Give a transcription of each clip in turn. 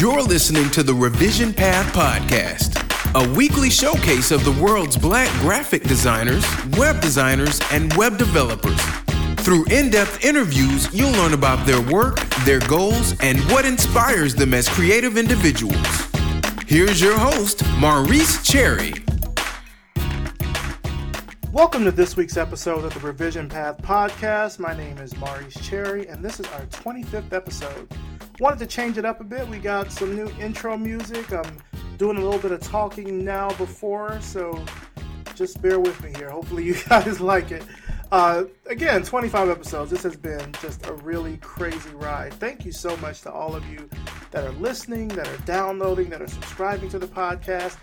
You're listening to the Revision Path Podcast, a weekly showcase of the world's black graphic designers, web designers, and web developers. Through in depth interviews, you'll learn about their work, their goals, and what inspires them as creative individuals. Here's your host, Maurice Cherry. Welcome to this week's episode of the Revision Path Podcast. My name is Maurice Cherry, and this is our 25th episode. Wanted to change it up a bit. We got some new intro music. I'm doing a little bit of talking now before, so just bear with me here. Hopefully, you guys like it. Uh, again, 25 episodes. This has been just a really crazy ride. Thank you so much to all of you that are listening, that are downloading, that are subscribing to the podcast,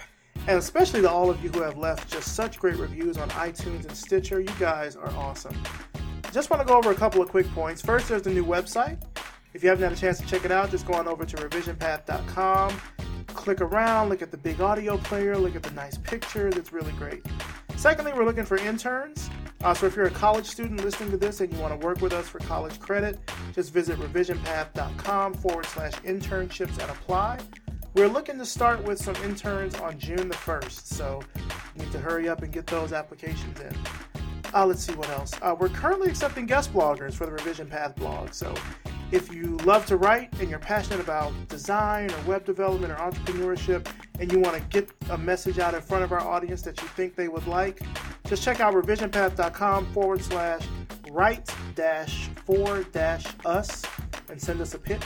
and especially to all of you who have left just such great reviews on iTunes and Stitcher. You guys are awesome. Just want to go over a couple of quick points. First, there's the new website. If you haven't had a chance to check it out, just go on over to revisionpath.com, click around, look at the big audio player, look at the nice pictures. It's really great. Secondly, we're looking for interns. Uh, so if you're a college student listening to this and you want to work with us for college credit, just visit revisionpath.com forward slash internships and apply. We're looking to start with some interns on June the 1st, so you need to hurry up and get those applications in. Uh, let's see what else. Uh, we're currently accepting guest bloggers for the Revision Path blog, so if you love to write and you're passionate about design or web development or entrepreneurship and you want to get a message out in front of our audience that you think they would like, just check out revisionpath.com forward slash write dash for dash us and send us a pitch.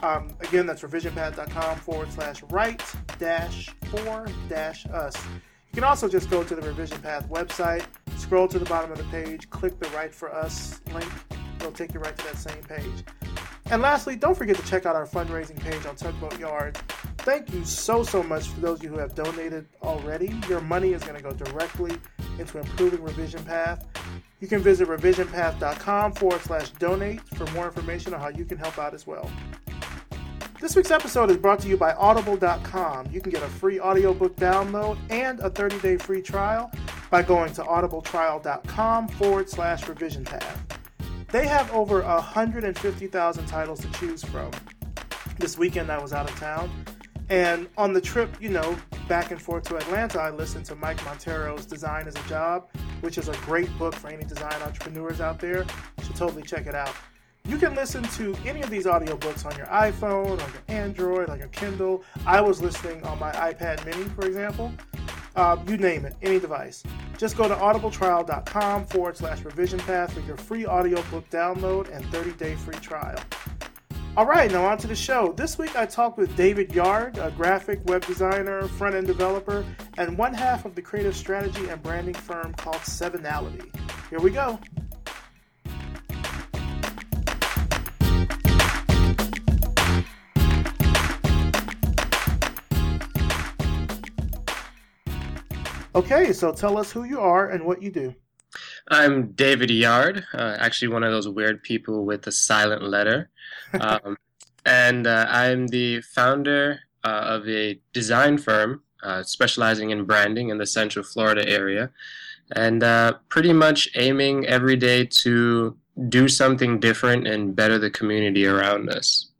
Um, again, that's revisionpath.com forward slash write dash for dash us. You can also just go to the Revision Path website, scroll to the bottom of the page, click the Write for Us link. It'll take you right to that same page. And lastly, don't forget to check out our fundraising page on Tugboat Yard. Thank you so, so much for those of you who have donated already. Your money is going to go directly into improving Revision Path. You can visit revisionpath.com forward slash donate for more information on how you can help out as well. This week's episode is brought to you by Audible.com. You can get a free audiobook download and a 30 day free trial by going to audibletrial.com forward slash revision path. They have over 150,000 titles to choose from. This weekend I was out of town, and on the trip, you know, back and forth to Atlanta, I listened to Mike Monteiro's Design Is a Job, which is a great book for any design entrepreneurs out there. You should totally check it out. You can listen to any of these audiobooks on your iPhone, on your Android, on your Kindle. I was listening on my iPad mini, for example. Uh, you name it, any device. Just go to audibletrial.com forward slash revision path for your free audiobook download and 30 day free trial. All right, now on to the show. This week I talked with David Yarde, a graphic web designer, front end developer, and one half of the creative strategy and branding firm called Sevenality. Here we go. Okay, so tell us who you are and what you do. I'm David Yarde, uh, actually one of those weird people with a silent letter. Um, and uh, I'm the founder uh, of a design firm uh, specializing in branding in the Central Florida area. And uh, pretty much aiming every day to do something different and better the community around us.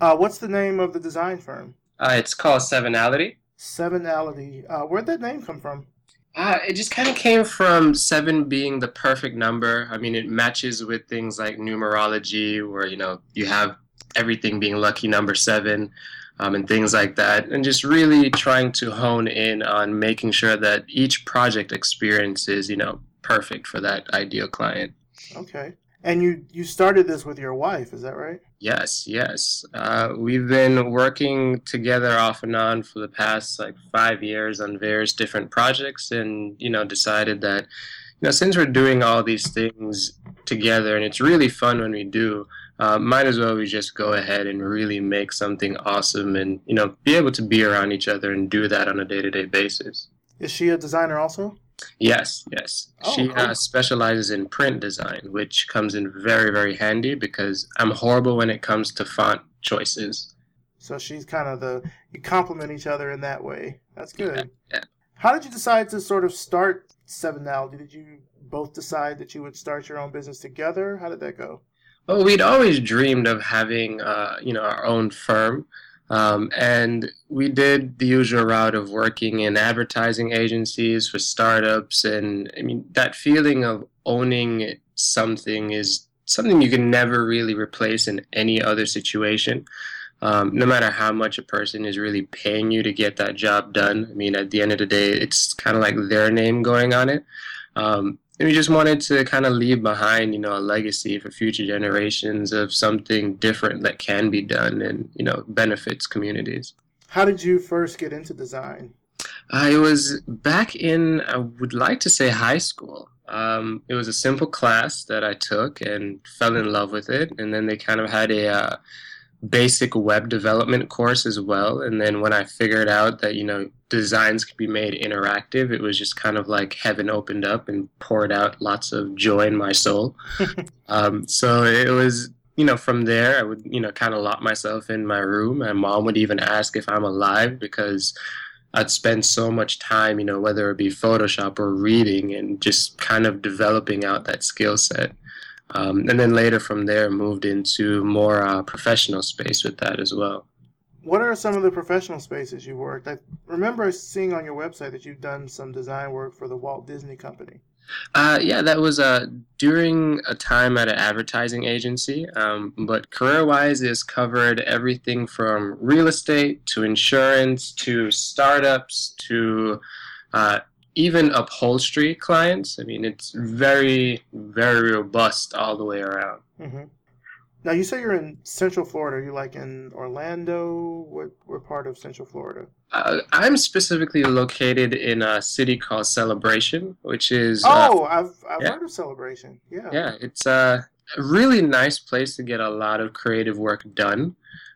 Uh, what's the name of the design firm? it's called Sevenality. Sevenality. where'd that name come from? Uh, it just kind of came from seven being the perfect number. I mean, it matches with things like numerology, where you know you have everything being lucky number seven, um, and things like that, and just really trying to hone in on making sure that each project experience is you know perfect for that ideal client. Okay. And you you started this with your wife, is that right? Yes, yes. Uh, we've been working together off and on for the past like five years on various different projects, and you know decided that you know since we're doing all these things together, and it's really fun when we do. Uh, might as well we just go ahead and really make something awesome, and you know be able to be around each other and do that on a day-to-day basis. Is she a designer also? Yes, yes. Oh, she cool. uh, specializes in print design, which comes in very, very handy because I'm horrible when it comes to font choices. So she's kind of the you complement each other in that way. That's good. Yeah, yeah. How did you decide to sort of start Sevenality? Did you both decide that you would start your own business together? How did that go? Well, we'd always dreamed of having, uh, you know, our own firm. Um, and we did the usual route of working in advertising agencies for startups. And I mean, that feeling of owning something is something you can never really replace in any other situation. Um, no matter how much a person is really paying you to get that job done. I mean, at the end of the day, it's kind of like their name going on it. Um, and we just wanted to kind of leave behind, you know, a legacy for future generations of something different that can be done and, you know, benefits communities. How did you first get into design? I was back in, I would like to say high school. Um, it was a simple class that I took and fell in love with it. And then they kind of had a, uh, basic web development course as well. And then when I figured out that, you know, designs could be made interactive, it was just kind of like heaven opened up and poured out lots of joy in my soul. um, so it was, you know, from there, I would, you know, kind of lock myself in my room. My mom would even ask if I'm alive because I'd spend so much time, you know, whether it be Photoshop or reading and just kind of developing out that skill set. Um, and then later from there, moved into more uh, professional space with that as well. What are some of the professional spaces you worked? I remember seeing on your website that you've done some design work for the Walt Disney Company. Uh, yeah, that was uh, during a time at an advertising agency. Um, but career wise, it's covered everything from real estate to insurance to startups to uh, even upholstery clients. I mean, it's very, very robust all the way around. Mm-hmm. Now, you say you're in Central Florida. Are you like in Orlando? What, what part of Central Florida? Uh, I'm specifically located in a city called Celebration, which is. Uh, oh, uh, I've, I've yeah. heard of Celebration. Yeah. Yeah, it's a really nice place to get a lot of creative work done.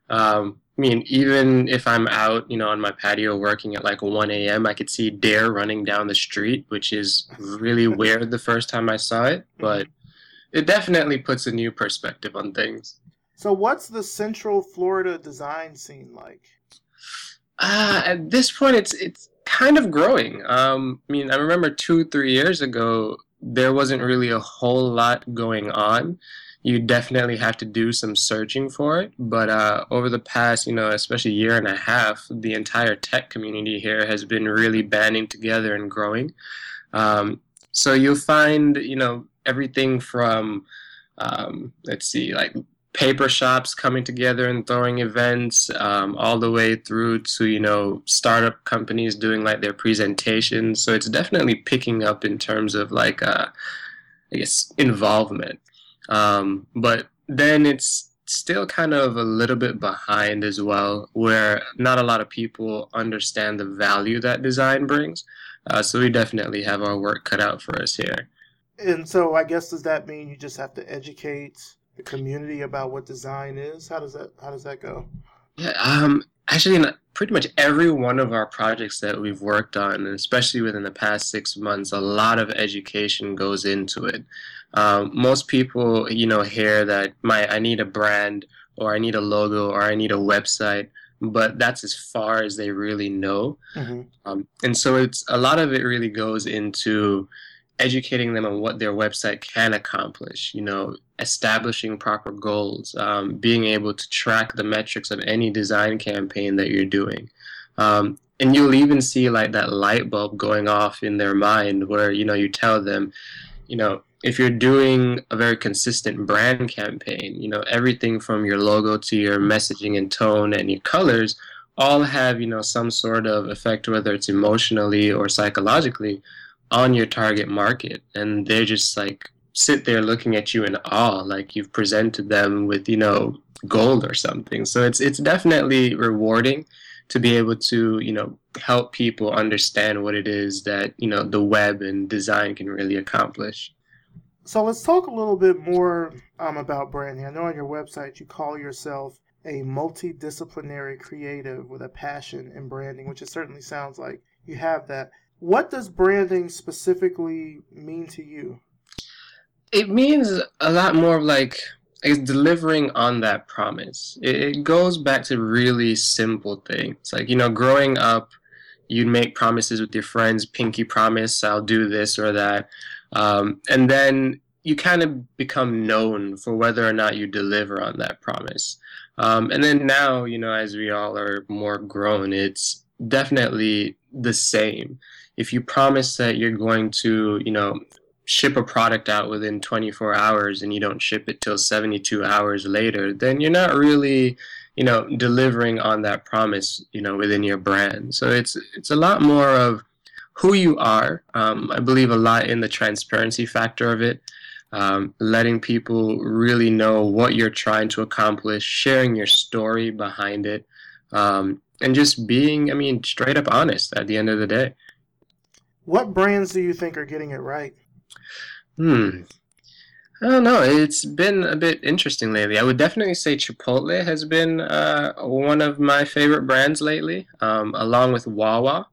Um, I mean, even if I'm out, you know, on my patio working at like 1 a.m., I could see deer running down the street, which is really weird the first time I saw it, but it definitely puts a new perspective on things. So, what's the Central Florida design scene like? Uh, at this point, it's it's kind of growing. Um, I mean, I remember two, three years ago, there wasn't really a whole lot going on you definitely have to do some searching for it. But uh, over the past, you know, especially year and a half, the entire tech community here has been really banding together and growing. Um, so you'll find, you know, everything from, um, let's see, like paper shops coming together and throwing events, um, all the way through to you know startup companies doing like their presentations. So it's definitely picking up in terms of like, uh, I guess, involvement. Um, but then it's still kind of a little bit behind as well, where not a lot of people understand the value that design brings. Uh, so we definitely have our work cut out for us here. And so I guess does that mean you just have to educate the community about what design is? How does that how does that go? Yeah, um, actually, in pretty much every one of our projects that we've worked on, and especially within the past six months, a lot of education goes into it. Um, most people, you know, hear that my I need a brand or I need a logo or I need a website, but that's as far as they really know. Mm-hmm. Um, and so it's a lot of it really goes into educating them on what their website can accomplish. You know, establishing proper goals, um, being able to track the metrics of any design campaign that you're doing. Um, and you'll even see like that light bulb going off in their mind where you know you tell them you know if you're doing a very consistent brand campaign, you know, everything from your logo to your messaging and tone and your colors all have, you know, some sort of effect, whether it's emotionally or psychologically, on your target market. And they're just like sit there looking at you in awe, like you've presented them with, you know, gold or something. So it's it's definitely rewarding to be able to, you know, help people understand what it is that, you know, the web and design can really accomplish. So let's talk a little bit more um, about branding. I know on your website you call yourself a multidisciplinary creative with a passion in branding, which it certainly sounds like you have that. What does branding specifically mean to you? It means a lot more like it's delivering on that promise. It, goes back to really simple things. Like, you know, growing up, you'd make promises with your friends, pinky promise, I'll do this or that. Um, and then you kind of become known for whether or not you deliver on that promise. Um, and then now, you know, as we all are more grown, it's definitely the same. If you promise that you're going to, you know, ship a product out within 24 hours and you don't ship it till 72 hours later, then you're not really, you know, delivering on that promise, you know, within your brand. So it's it's a lot more of who you are. Um, I believe a lot in the transparency factor of it um, letting people really know what you're trying to accomplish, sharing your story behind it, um, and just being, I mean, straight up honest at the end of the day. What brands do you think are getting it right? Hmm. I don't know. It's been a bit interesting lately. I would definitely say Chipotle has been uh, one of my favorite brands lately, um, along with Wawa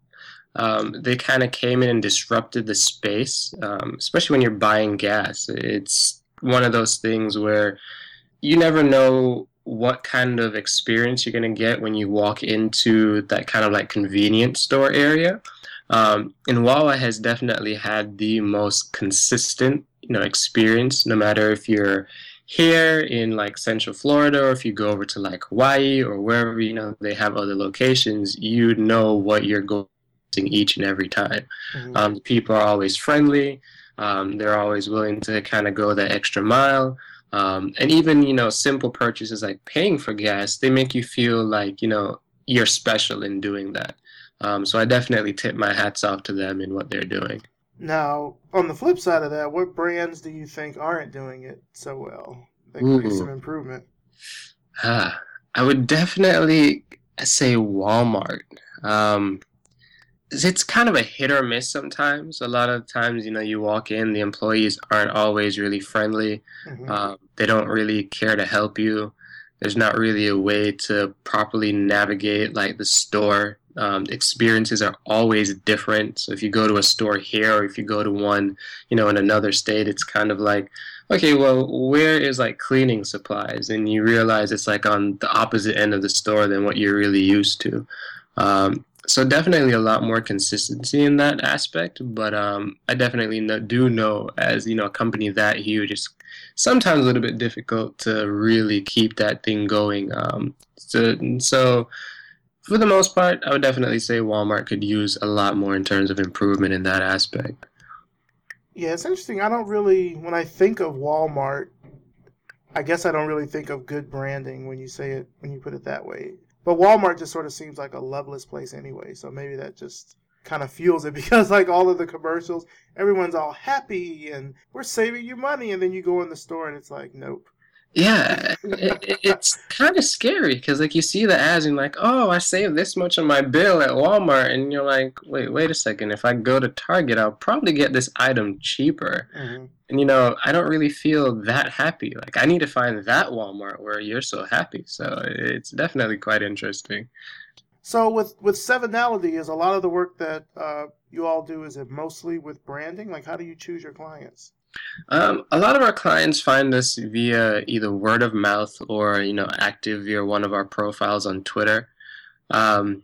um, they kind of came in and disrupted the space, um, especially when you're buying gas. It's one of those things where you never know what kind of experience you're going to get when you walk into that kind of like convenience store area. Um, and Wawa has definitely had the most consistent, you know, experience. No matter if you're here in like Central Florida, or if you go over to like Hawaii or wherever you know they have other locations, you know what you're going each and every time. Mm-hmm. Um, people are always friendly. Um, they're always willing to kind of go that extra mile. Um, and even you know simple purchases like paying for gas, they make you feel like you know you're special in doing that. Um, so I definitely tip my hats off to them in what they're doing. Now, on the flip side of that, what brands do you think aren't doing it so well? That could be some improvement. Ah, I would definitely say Walmart. Um, it's kind of a hit or miss sometimes. A lot of times, you know, you walk in, the employees aren't always really friendly. Mm-hmm. Um, they don't really care to help you. There's not really a way to properly navigate like the store. Um, experiences are always different. So if you go to a store here or if you go to one, you know, in another state, it's kind of like, okay, well, where is like cleaning supplies? And you realize it's like on the opposite end of the store than what you're really used to. Um, so definitely a lot more consistency in that aspect but um, i definitely do know as you know a company that huge it's sometimes a little bit difficult to really keep that thing going um, so, so for the most part i would definitely say walmart could use a lot more in terms of improvement in that aspect. Yeah it's interesting. I don't really when i think of walmart i guess i don't really think of good branding when you say it when you put it that way. But Walmart just sort of seems like a loveless place anyway, so maybe that just kind of fuels it because like all of the commercials, everyone's all happy and we're saving you money, and then you go in the store and it's like, nope. Yeah, it, it's kind of scary because like you see the ads and like, oh, I saved this much on my bill at Walmart, and you're like, wait, wait a second. If I go to Target, I'll probably get this item cheaper. Mm-hmm. And you know, I don't really feel that happy. Like I need to find that Walmart where you're so happy. So it's definitely quite interesting. So with with Sevenality, is a lot of the work that uh, you all do is it mostly with branding? Like, how do you choose your clients? Um, a lot of our clients find us via either word of mouth or you know active via one of our profiles on Twitter. Um,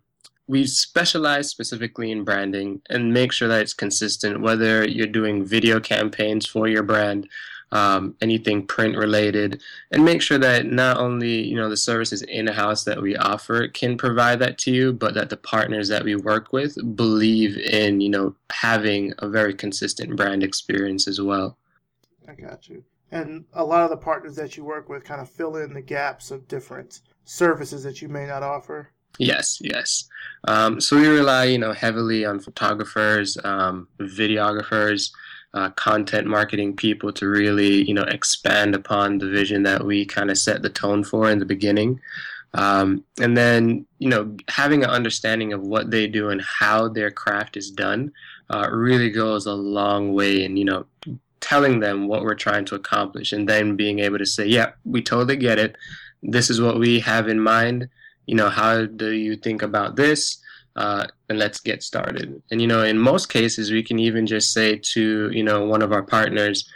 we specialize specifically in branding and make sure that it's consistent. Whether you're doing video campaigns for your brand, um, anything print related, and make sure that not only you know the services in house that we offer can provide that to you, but that the partners that we work with believe in you know having a very consistent brand experience as well. I got you. And a lot of the partners that you work with kind of fill in the gaps of different services that you may not offer. Yes, yes. Um, so we rely, you know, heavily on photographers, um, videographers, uh, content marketing people to really, you know, expand upon the vision that we kind of set the tone for in the beginning. Um, and then, you know, having an understanding of what they do and how their craft is done uh, really goes a long way in, you know, telling them what we're trying to accomplish and then being able to say, yeah, we totally get it. This is what we have in mind. You know, how do you think about this? uh, and let's get started. And you know, in most cases, we can even just say to you know one of our partners,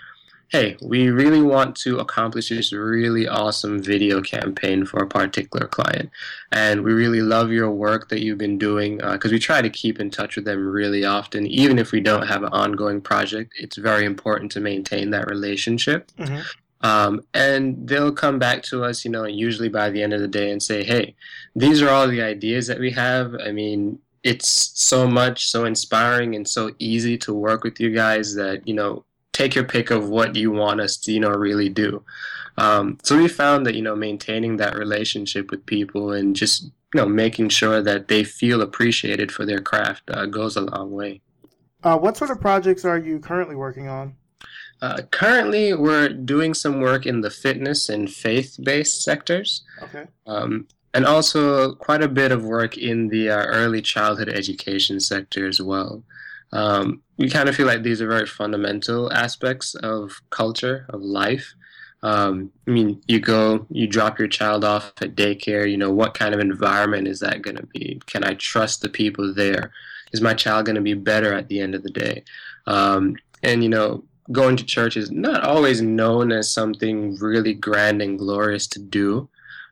"Hey, we really want to accomplish this really awesome video campaign for a particular client, and we really love your work that you've been doing because uh, we try to keep in touch with them really often, even if we don't have an ongoing project. It's very important to maintain that relationship." Mm-hmm. Um, and they'll come back to us, you know, usually by the end of the day and say, hey, these are all the ideas that we have. I mean, it's so much, so inspiring, and so easy to work with you guys that, you know, take your pick of what you want us to, you know, really do. Um, so we found that, you know, maintaining that relationship with people and just, you know, making sure that they feel appreciated for their craft uh, goes a long way. Uh, what sort of projects are you currently working on? Uh, currently, we're doing some work in the fitness and faith-based sectors. Okay. Um, and also quite a bit of work in the uh, early childhood education sector as well. Um, we kind of feel like these are very fundamental aspects of culture, of life. Um, I mean, you go, you drop your child off at daycare, you know, what kind of environment is that going to be? Can I trust the people there? Is my child going to be better at the end of the day? Um, and, you know, going to church is not always known as something really grand and glorious to do.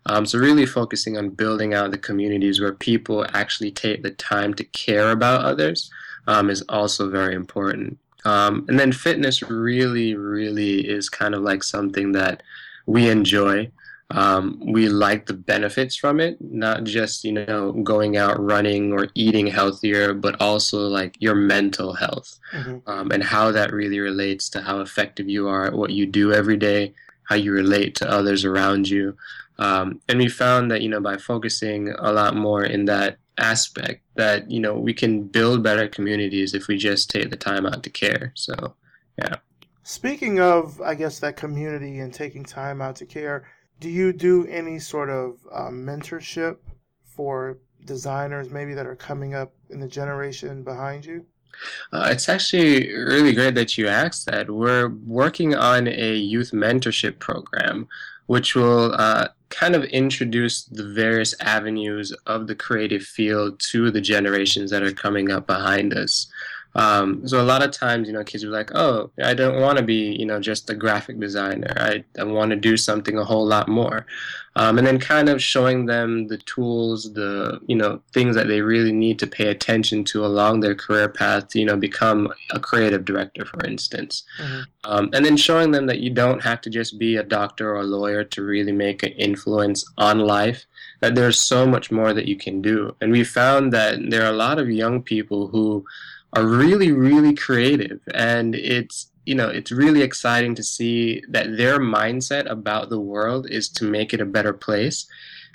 Um, so really focusing on building out the communities where people actually take the time to care about others um, is also very important. Um, and then fitness really, really is kind of like something that we enjoy. Um, we like the benefits from it, not just you know going out running or eating healthier, but also like your mental health mm-hmm. um, and how that really relates to how effective you are at what you do every day, how you relate to others around you. Um, and we found that you know by focusing a lot more in that aspect, that you know we can build better communities if we just take the time out to care. So, yeah. Speaking of, I guess that community and taking time out to care do you do any sort of uh, mentorship for designers maybe that are coming up in the generation behind you? Uh, it's actually really great that you asked that. We're working on a youth mentorship program, which will uh, kind of introduce the various avenues of the creative field to the generations that are coming up behind us. Um, so a lot of times, you know, kids are like, "Oh, I don't want to be, you know, just a graphic designer. I, I want to do something a whole lot more." Um, and then kind of showing them the tools, the you know, things that they really need to pay attention to along their career path to, you know, become a creative director, for instance. Mm-hmm. Um, and then showing them that you don't have to just be a doctor or a lawyer to really make an influence on life. That there's so much more that you can do. And we found that there are a lot of young people who are really, really creative. And it's, you know, it's really exciting to see that their mindset about the world is to make it a better place.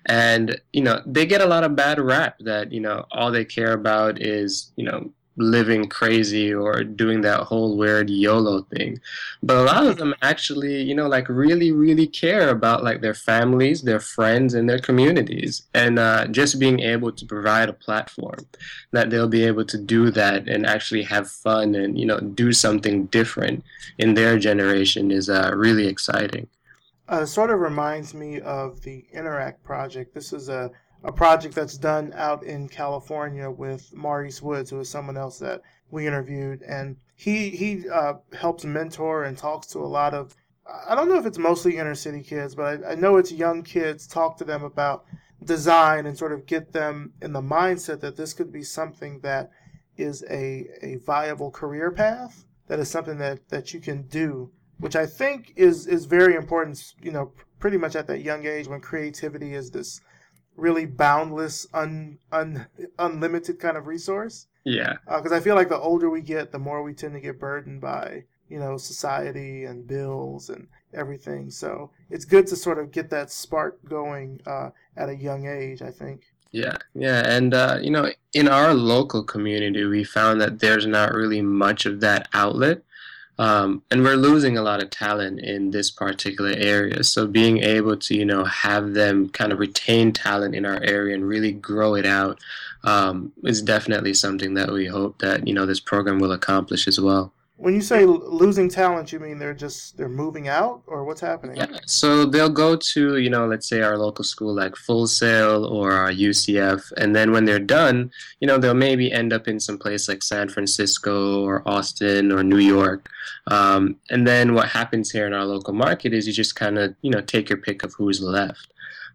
And, you know, they get a lot of bad rap that, you know, all they care about is, you know, living crazy or doing that whole weird YOLO thing. But a lot of them actually, you know, like really, really care about like their families, their friends, and their communities. And uh, just being able to provide a platform that they'll be able to do that and actually have fun and, you know, do something different in their generation is uh, really exciting. Uh, sort of reminds me of the Inneract project. This is a a project that's done out in California with Maurice Woods, who is someone else that we interviewed, and he he uh, helps mentor and talks to a lot of. I don't know if it's mostly inner city kids, but I, I know it's young kids. Talk to them about design and sort of get them in the mindset that this could be something that is a a viable career path. That is something that that you can do, which I think is is very important. You know, pretty much at that young age when creativity is this really boundless, un, un unlimited kind of resource. Yeah. Because uh, I feel like the older we get, the more we tend to get burdened by you know society and bills and everything. So it's good to sort of get that spark going uh, at a young age. I think. Yeah, yeah, and uh, you know, in our local community, we found that there's not really much of that outlet. Um, and we're losing a lot of talent in this particular area. So being able to, you know, have them kind of retain talent in our area and really grow it out um, is definitely something that we hope that, you know, this program will accomplish as well. When you say losing talent, you mean they're just they're moving out, or what's happening? Yeah, so they'll go to you know, let's say our local school like Full Sail or our UCF, and then when they're done, you know, they'll maybe end up in some place like San Francisco or Austin or New York. Um, and then what happens here in our local market is you just kind of you know take your pick of who's left.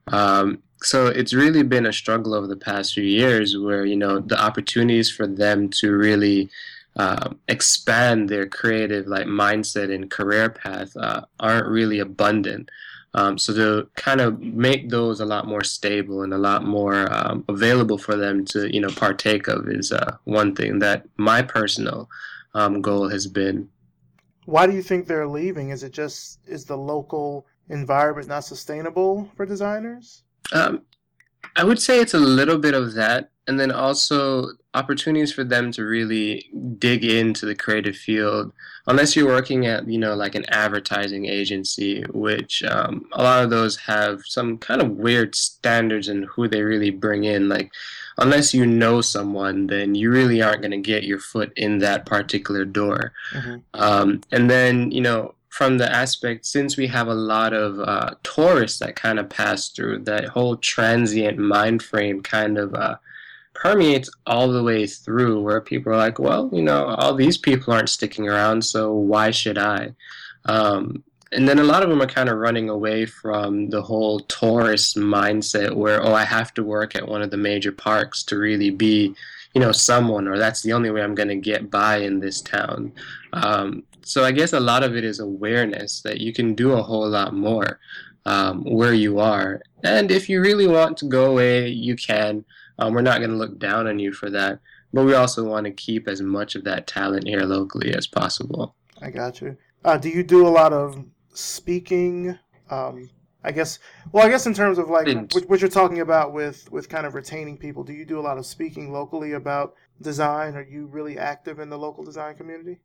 Um, so it's really been a struggle over the past few years where you know the opportunities for them to really uh, expand their creative like mindset and career path uh, aren't really abundant. Um, so to kind of make those a lot more stable and a lot more um, available for them to you know partake of is uh, one thing that my personal um, goal has been. Why do you think they're leaving? Is it just is the local environment not sustainable for designers? Um, I would say it's a little bit of that, and then also opportunities for them to really dig into the creative field. Unless you're working at, you know, like an advertising agency, which um, a lot of those have some kind of weird standards in who they really bring in. Like, unless you know someone, then you really aren't going to get your foot in that particular door. Mm-hmm. Um, and then, you know, from the aspect since we have a lot of uh, tourists that kind of pass through that whole transient mind frame kind of uh, permeates all the way through where people are like well you know all these people aren't sticking around so why should i? Um, and then a lot of them are kind of running away from the whole tourist mindset where oh i have to work at one of the major parks to really be you know someone or that's the only way i'm going to get by in this town. Um, so I guess a lot of it is awareness that you can do a whole lot more um, where you are. And if you really want to go away, you can. Um, we're not going to look down on you for that. But we also want to keep as much of that talent here locally as possible. I got you. Uh, do you do a lot of speaking? Um, I guess. Well, I guess in terms of like what, what, you're talking about with with kind of retaining people, do you do a lot of speaking locally about design? Are you really active in the local design community?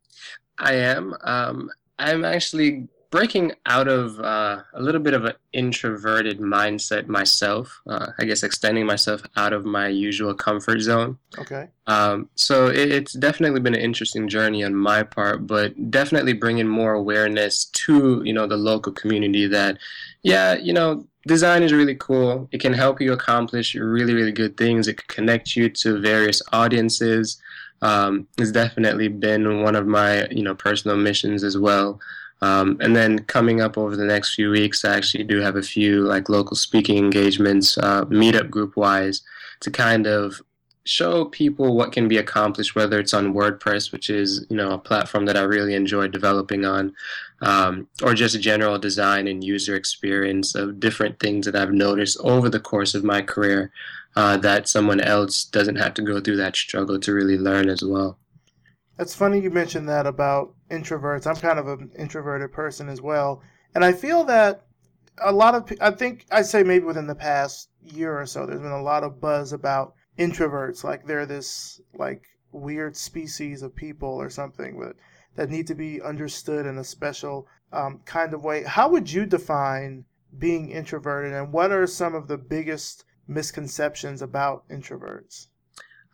I am. Um, I'm actually breaking out of uh, a little bit of an introverted mindset myself. Uh, I guess extending myself out of my usual comfort zone. Okay. Um, so it, it's definitely been an interesting journey on my part, but definitely bringing more awareness to you know the local community that, yeah, you know, design is really cool. It can help you accomplish really really good things. It can connect you to various audiences um, has definitely been one of my you know personal missions as well. Um, and then coming up over the next few weeks, I actually do have a few like local speaking engagements, uh, meetup group wise, to kind of show people what can be accomplished, whether it's on WordPress, which is you know a platform that I really enjoy developing on, um, or just general design and user experience of different things that I've noticed over the course of my career uh, that someone else doesn't have to go through that struggle to really learn as well. That's funny you mentioned that about introverts. I'm kind of an introverted person as well, and I feel that a lot of I think I'd say maybe within the past year or so, there's been a lot of buzz about introverts, like they're this like weird species of people or something that that need to be understood in a special um, kind of way. How would you define being introverted, and what are some of the biggest misconceptions about introverts?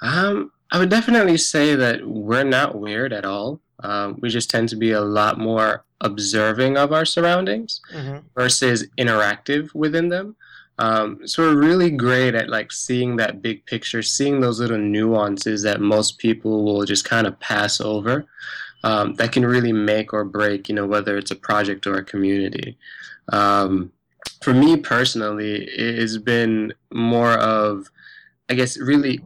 Um, I would definitely say that we're not weird at all. Um, we just tend to be a lot more observing of our surroundings mm-hmm. versus interactive within them. Um, so we're really great at like seeing that big picture, seeing those little nuances that most people will just kind of pass over. Um, that can really make or break, you know, whether it's a project or a community. Um, for me personally, it has been more of, I guess, really,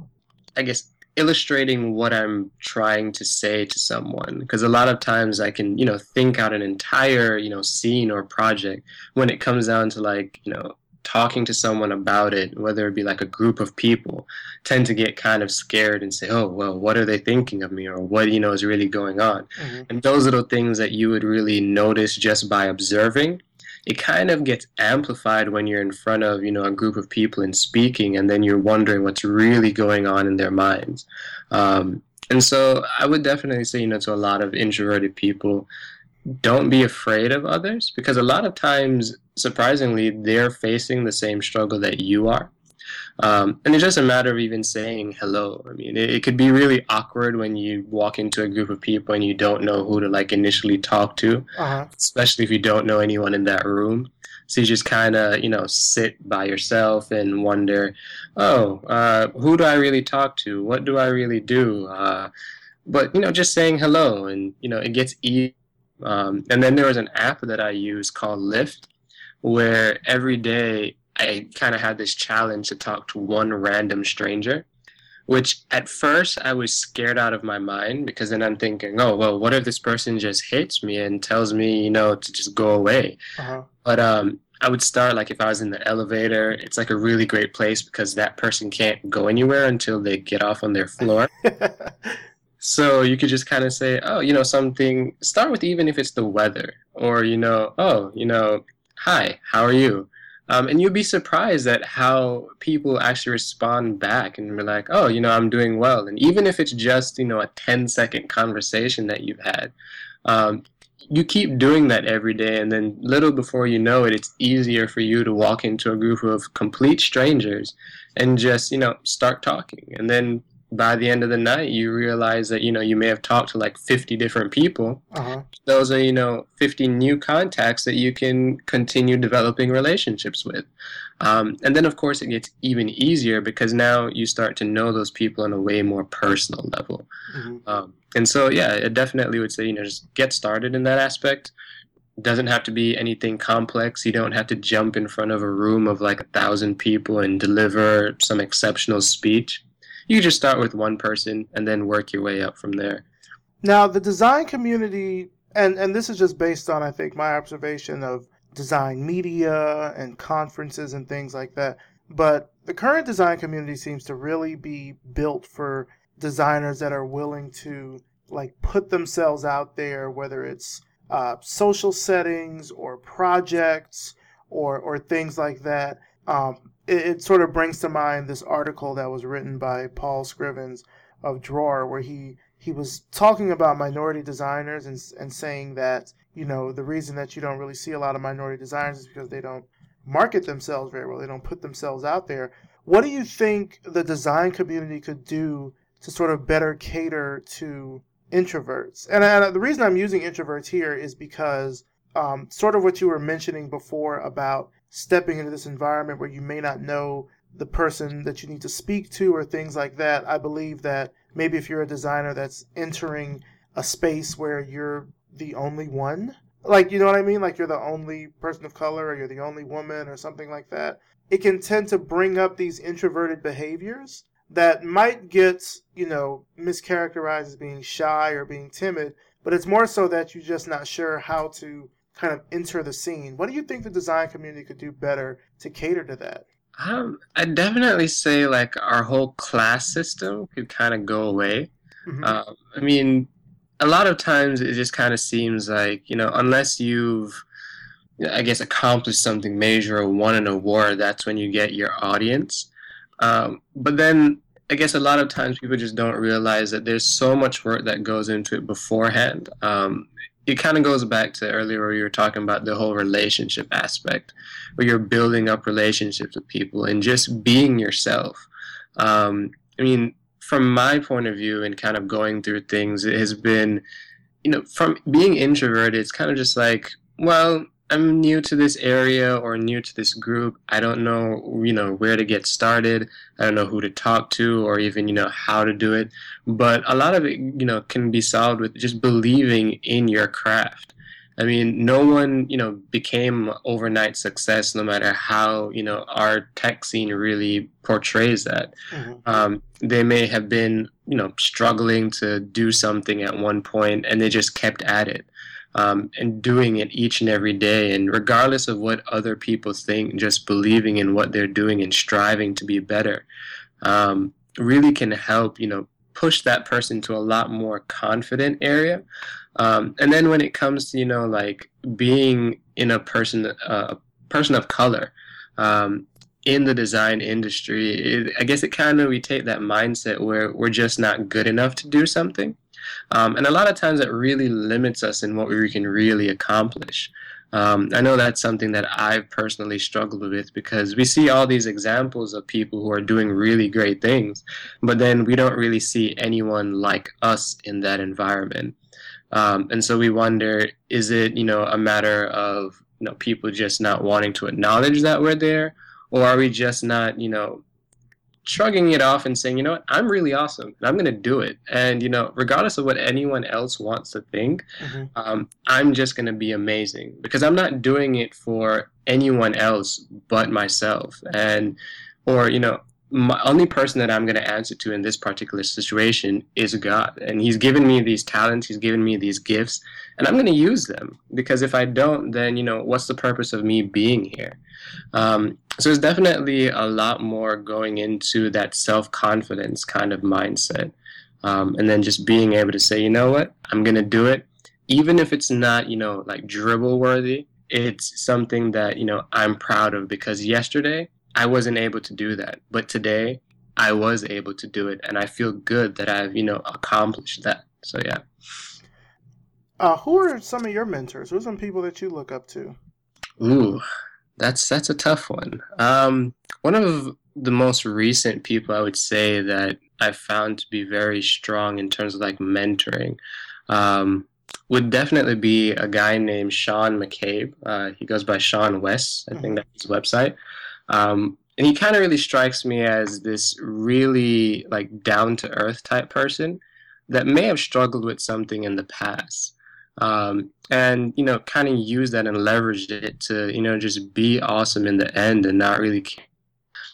I guess, illustrating what I'm trying to say to someone. Because a lot of times I can, you know, think out an entire, you know, scene or project when it comes down to like, you know, talking to someone about it, whether it be like a group of people, tend to get kind of scared and say, oh, well, what are they thinking of me? Or what, you know, is really going on? Mm-hmm. And those little things that you would really notice just by observing it kind of gets amplified when you're in front of you know a group of people and speaking and then you're wondering what's really going on in their minds. Um, and so i would definitely say you know to a lot of introverted people don't be afraid of others because a lot of times surprisingly they're facing the same struggle that you are um, and it's just a matter of even saying hello. I mean, it, it, could be really awkward when you walk into a group of people and you don't know who to like initially talk to, uh-huh. especially if you don't know anyone in that room. So you just kind of, you know, sit by yourself and wonder, oh, uh, who do I really talk to? What do I really do? Uh, but you know, just saying hello, and you know, it gets easy. Um, and then there was an app that I use called Lift, where every day I kind of had this challenge to talk to one random stranger. which at first I was scared out of my mind because then I'm thinking, oh, well, what if this person just hates me and tells me, you know, to just go away? Uh-huh. But um, I would start like if I was in the elevator, it's like a really great place because that person can't go anywhere until they get off on their floor. so you could just kind of say, oh, you know, something, start with even if it's the weather or, you know, oh, you know, hi, how are you? Um, and you'd be surprised at how people actually respond back and be like, oh, you know, I'm doing well. And even if it's just, you know, a 10 second conversation that you've had, um, you keep doing that every day. And then little before you know it, it's easier for you to walk into a group of complete strangers and just, you know, start talking. And then by the end of the night you realize that you know you may have talked to like 50 different people uh-huh. those are you know 50 new contacts that you can continue developing relationships with um, and then of course it gets even easier because now you start to know those people on a way more personal level mm-hmm. um, and so yeah it definitely would say you know just get started in that aspect doesn't have to be anything complex. You don't have to jump in front of a room of like a thousand people and deliver some exceptional speech you just start with one person and then work your way up from there. Now, the design community, and, and this is just based on, I think, my observation of design media and conferences and things like that. But the current design community seems to really be built for designers that are willing to like put themselves out there, whether it's uh, social settings or projects or or things like that. Um, it, it, sort of brings to mind this article that was written by Paul Scrivens of Drawar, where he he was talking about minority designers and and saying that you know the reason that you don't really see a lot of minority designers is because they don't market themselves very well. They don't put themselves out there. What do you think the design community could do to sort of better cater to introverts? And, and the reason I'm using introverts here is because um, sort of what you were mentioning before about stepping into this environment where you may not know the person that you need to speak to or things like that. I believe that maybe if you're a designer that's entering a space where you're the only one, like, you know what I mean? Like you're the only person of color or you're the only woman or something like that, it can tend to bring up these introverted behaviors that might get, you know, mischaracterized as being shy or being timid, but it's more so that you're just not sure how to kind of enter the scene. What do you think the design community could do better to cater to that? Um, I definitely say like our whole class system could kind of go away. Mm-hmm. Um, I mean, a lot of times it just kind of seems like you know unless you've I guess accomplished something major or won an award, that's when you get your audience. Um, but then I guess a lot of times people just don't realize that there's so much work that goes into it beforehand. Um, it kind of goes back to earlier where you were talking about the whole relationship aspect, where you're building up relationships with people and just being yourself. Um, I mean, from my point of view and kind of going through things, it has been, you know, from being introverted, it's kind of just like, well, I'm new to this area or new to this group. I don't know, you know, where to get started. I don't know who to talk to or even, you know, how to do it. But a lot of it, you know, can be solved with just believing in your craft. I mean, no one, you know, became overnight success no matter how, you know, our tech scene really portrays that. Mm-hmm. Um, they may have been, you know, struggling to do something at one point and they just kept at it um, and doing it each and every day. And regardless of what other people think, just believing in what they're doing and striving to be better um, really can help, you know, push that person to a lot more confident area. Um, and then when it comes to, you know, like being in a person, uh, a person of color, um, in the design industry, it, I guess it kind of we take that mindset where we're just not good enough to do something, um, and a lot of times it really limits us in what we can really accomplish. Um, I know that's something that I've personally struggled with because we see all these examples of people who are doing really great things, but then we don't really see anyone like us in that environment. Um, and so we wonder, is it, you know, a matter of, you know, people just not wanting to acknowledge that we're there? Or are we just not, you know, shrugging it off and saying, you know what, I'm really awesome and I'm going to do it. And, you know, regardless of what anyone else wants to think, mm-hmm. um, I'm just going to be amazing because I'm not doing it for anyone else but myself. And, or, you know, my only person that I'm going to answer to in this particular situation is God. And He's given me these talents, He's given me these gifts, and I'm going to use them. Because if I don't, then, you know, what's the purpose of me being here? Um, so there's definitely a lot more going into that self confidence kind of mindset. Um, and then just being able to say, you know what, I'm going to do it. Even if it's not, you know, like Dribbble worthy, it's something that, you know, I'm proud of because yesterday I wasn't able to do that. But today I was able to do it. And I feel good that I've, you know, accomplished that. So, yeah. Uh, who are some of your mentors? Who are some people that you look up to? Ooh, that's that's a tough one. Um, one of the most recent people I would say that I found to be very strong in terms of like mentoring um, would definitely be a guy named Sean McCabe. Uh, he goes by seanwes, I think mm-hmm. that's his website. Um, and he kind of really strikes me as this really like down to earth type person that may have struggled with something in the past. Um, and you know, kind of use that and leverage it to you know just be awesome in the end and not really care.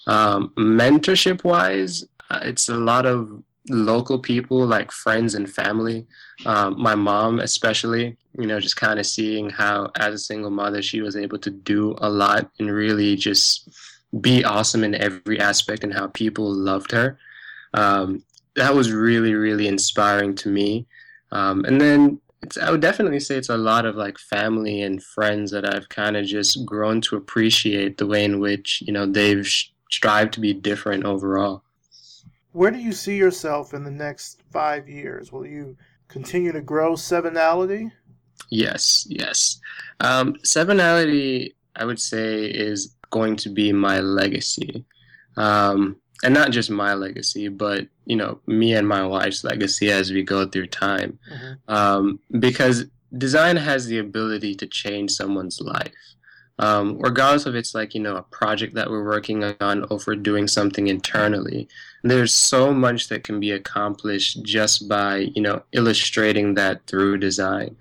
Um, mentorship wise, uh, it's a lot of local people like friends and family. Um, my mom, especially, you know, just kind of seeing how, as a single mother, she was able to do a lot and really just be awesome in every aspect and how people loved her. Um, that was really, really inspiring to me. Um, and then I would definitely say it's a lot of like family and friends that I've kind of just grown to appreciate the way in which, you know, they've strived to be different overall. Where do you see yourself in the next five years? Will you continue to grow Sevenality? Yes, yes. Um, Sevenality, I would say, is going to be my legacy. Um, and not just my legacy, but you know, me and my wife's legacy as we go through time. Mm-hmm. Um, because design has the ability to change someone's life. Um, regardless of it's like you know a project that we're working on or if we're doing something internally there's so much that can be accomplished just by you know illustrating that through design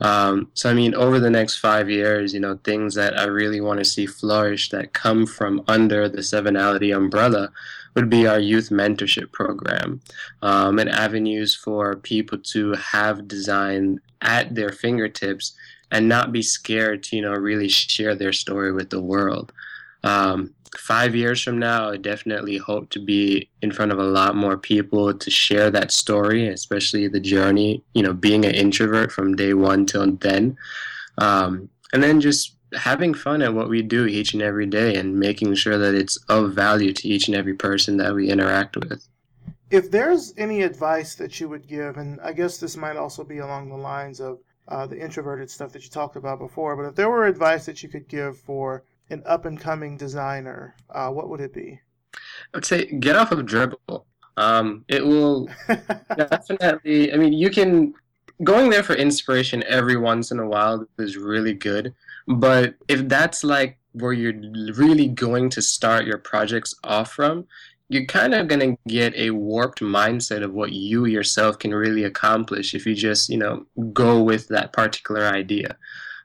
um, so I mean, over the next five years, you know, things that I really want to see flourish that come from under the Sevenality umbrella would be our youth mentorship program um, and avenues for people to have design at their fingertips and not be scared to, you know, really share their story with the world. Um, five years from now, I definitely hope to be in front of a lot more people to share that story, especially the journey, you know, being an introvert from day one till then. Um, and then just having fun at what we do each and every day and making sure that it's of value to each and every person that we interact with. If there's any advice that you would give, and I guess this might also be along the lines of uh, the introverted stuff that you talked about before, but if there were advice that you could give for an up and coming designer, uh, what would it be? I would say get off of Dribbble. Um, it will definitely. I mean, you can going there for inspiration every once in a while is really good, but if that's like where you're really going to start your projects off from, you're kind of going to get a warped mindset of what you yourself can really accomplish if you just, you know, go with that particular idea.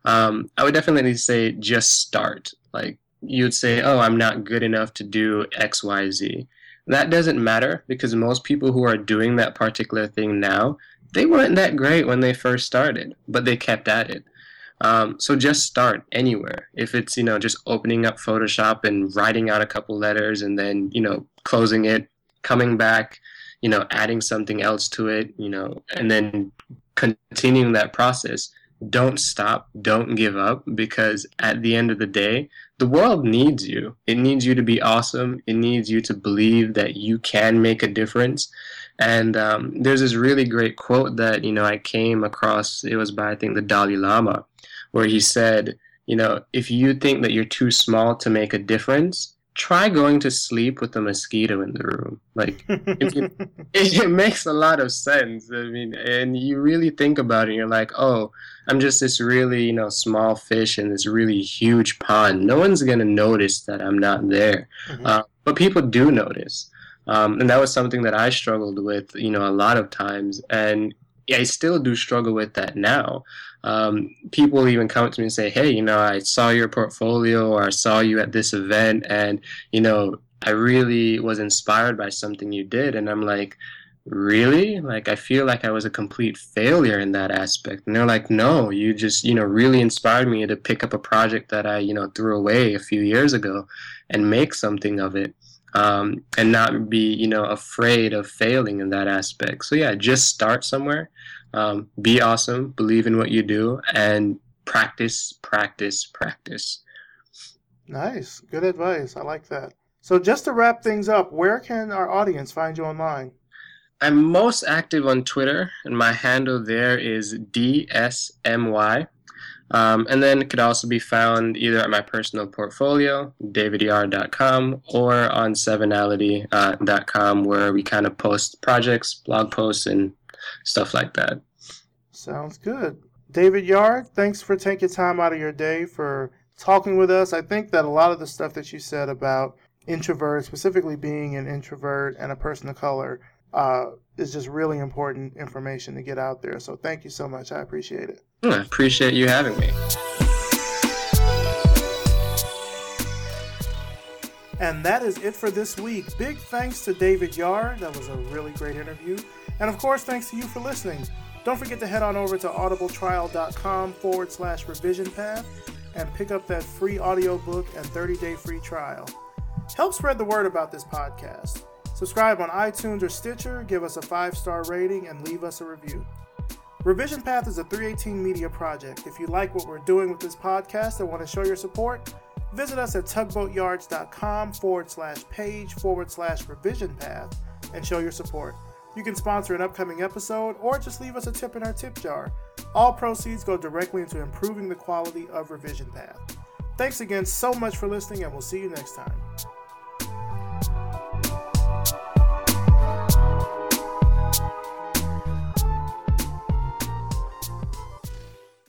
Um, I would definitely say just start. Like you'd say, oh, I'm not good enough to do X, Y, Z. That doesn't matter because most people who are doing that particular thing now, they weren't that great when they first started, but they kept at it. Um, so just start anywhere. If it's you know just opening up Photoshop and writing out a couple letters and then you know closing it, coming back, you know adding something else to it, you know, and then continuing that process don't stop, don't give up, because at the end of the day, the world needs you. It needs you to be awesome. It needs you to believe that you can make a difference. And um, there's this really great quote that you know I came across. It was by I think the Dalai Lama, where he said, you know, if you think that you're too small to make a difference, try going to sleep with a mosquito in the room. Like, you, it, it, makes a lot of sense. I mean, and you really think about it, you're like, oh, I'm just this really, you know, small fish in this really huge pond. No one's gonna notice that I'm not there, mm-hmm. uh, but people do notice. Um, and that was something that I struggled with, you know, a lot of times, and I still do struggle with that now um, people even come to me and say, "Hey, you know, I saw your portfolio or I saw you at this event, and you know, I really was inspired by something you did. And I'm like, really? Like, I feel like I was a complete failure in that aspect. And they're like, no, you just, you know, really inspired me to pick up a project that I, you know, threw away a few years ago and make something of it. Um, and not be, you know, afraid of failing in that aspect. So yeah, just start somewhere. Um, be awesome, believe in what you do, and practice, practice, practice. Nice. Good advice. I like that. So, just to wrap things up, where can our audience find you online? I'm most active on Twitter, and my handle there is DSMY. Um, and then it could also be found either at my personal portfolio, davidyarde.com, or on sevenality.com, uh, where we kind of post projects, blog posts, and stuff like that. Sounds good. David Yarde, thanks for taking time out of your day for talking with us. I think that a lot of the stuff that you said about introverts, specifically being an introvert and a person of color, uh, is just really important information to get out there. So thank you so much. I appreciate it. I appreciate you having me. And that is it for this week. Big thanks to David Yarde. That was a really great interview. And of course, thanks to you for listening. Don't forget to head on over to audibletrial.com forward slash revision path and pick up that free audiobook and 30 day free trial. Help spread the word about this podcast. Subscribe on iTunes or Stitcher, give us a five star rating, and leave us a review. Revision Path is a 318 media project. If you like what we're doing with this podcast and want to show your support, visit us at tugboatyards.com forward slash page forward slash revision path and show your support. You can sponsor an upcoming episode or just leave us a tip in our tip jar. All proceeds go directly into improving the quality of Revision Path. Thanks again so much for listening, and we'll see you next time.